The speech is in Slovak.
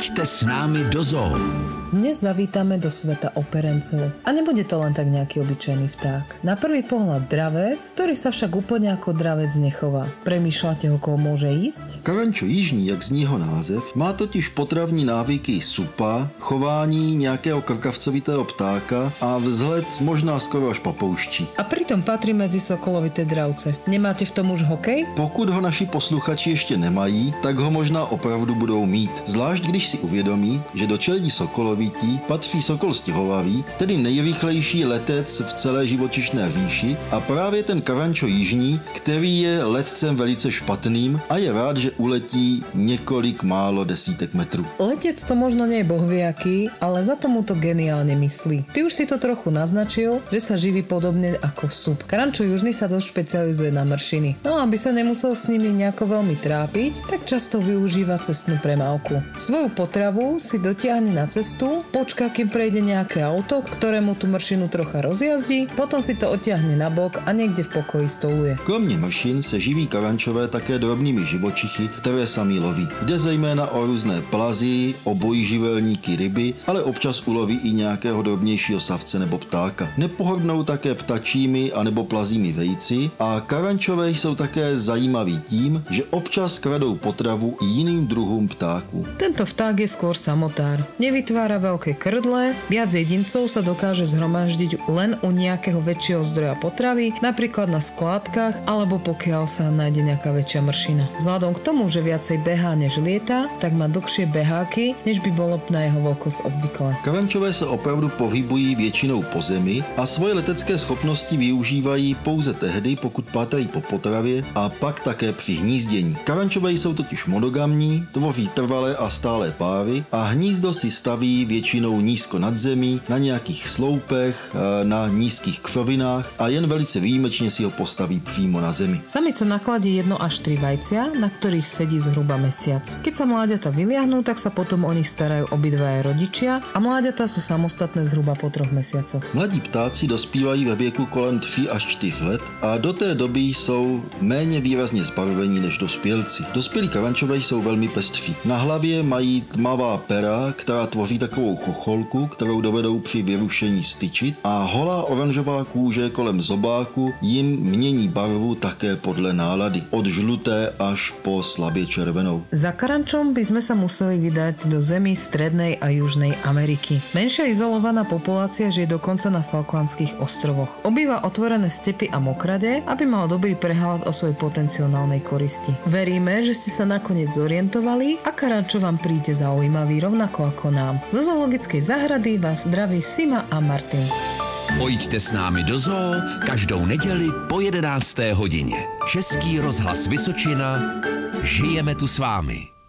Pojďte s námi do zoo. Dnes zavítame do sveta operencov. A nebude to len tak nejaký obyčajný vták. Na prvý pohľad dravec, ktorý sa však úplne ako dravec nechová. Premýšľate, ho koho môže ísť? Karančo jižní, jak zní jeho název, má totiž potravní návyky supa, chování nějakého krkavcovitého ptáka a vzhled možná skoro až papouští. A pritom patrí medzi sokolovité dravce. Nemáte v tom už hokej? Pokud ho naši posluchači ještě nemají, tak ho možná opravdu budou mít. Zvlášť když si uvědomí, že do čeledí sokolovití patří sokol stěhovavý, tedy nejrychlejší letec v celé živočišné říši a právě ten Karančo jižní, který je letcem velice špatným a je rád, že uletí několik málo desítek metrů. Letec to možno nie je bohviaký, ale za tomu to geniálne myslí. Ty už si to trochu naznačil, že sa živí podobne ako sup. Karančo južný sa dosť špecializuje na mršiny. No aby sa nemusel s nimi nejako veľmi trápiť, tak často využíva cestnú premávku. Svoju potravu si dotiahne na cestu, počká, kým prejde nejaké auto, ktorému tú mršinu trocha rozjazdí, potom si to odtiahne na bok a niekde v pokoji stoluje. Kromě mršin se živí karančové také drobnými živočichy, které sami loví. Jde zejména o různé plazy, obojživelníky ryby, ale občas uloví i nějakého drobnějšího savce nebo ptáka. Nepohodnou také ptačími anebo plazími vejci a karančové jsou také zajímaví tím, že občas kradou potravu jiným druhům ptáků. Tento vták je skôr samotár. Nevytvára veľké krdle, viac jedincov sa dokáže zhromaždiť len u nejakého väčšieho zdroja potravy, napríklad na skládkach alebo pokiaľ sa nájde nejaká väčšia mršina. Vzhľadom k tomu, že viacej behá než lieta, tak má dlhšie beháky, než by bolo na jeho veľkosť obvyklé. Karančové se opravdu pohybují většinou po zemi a svoje letecké schopnosti využívají pouze tehdy, pokud pátají po potravě a pak také při hnízdění. Karančové jsou totiž monogamní, tvoří trvalé a stále páry a hnízdo si staví většinou nízko nad zemí, na nějakých sloupech, eh, na nízkých křovinách a jen velice výjimečně si ho postaví přímo na zemi. Samica nakladie jedno až tri vajcia, na ktorých sedí zhruba mesiac. Keď sa mláďata vyliahnú, tak sa potom o nich starajú obidvaja rodičia a mláďata sú samostatné zhruba po troch mesiacoch. Mladí ptáci dospívají ve věku kolem 3 až 4 let a do té doby jsou méně výrazně zbarvení než dospělci. Dospělí karančové jsou velmi pestří. Na hlavě mají tmavá pera, která tvoří takovou chocholku, kterou dovedou při vyrušení styčit a holá oranžová kůže kolem zobáku jim mění barvu také podle nálady. Od žluté až po slabě červenou. Za karančom by sme sa museli vydať do zemí Strednej a Južnej Ameriky. Menšia izolovaná populácia žije dokonca na Falklandských ostrovoch. Obýva otvorené stepy a mokrade, aby mal dobrý prehľad o svojej potenciálnej koristi. Veríme, že ste sa nakoniec zorientovali a karančo vám príde zaujímavý rovnako ako nám. Zo zoologickej zahrady vás zdraví Sima a Martin. Pojďte s námi do zoo každou neděli po 11. hodině. Český rozhlas Vysočina. Žijeme tu s vámi.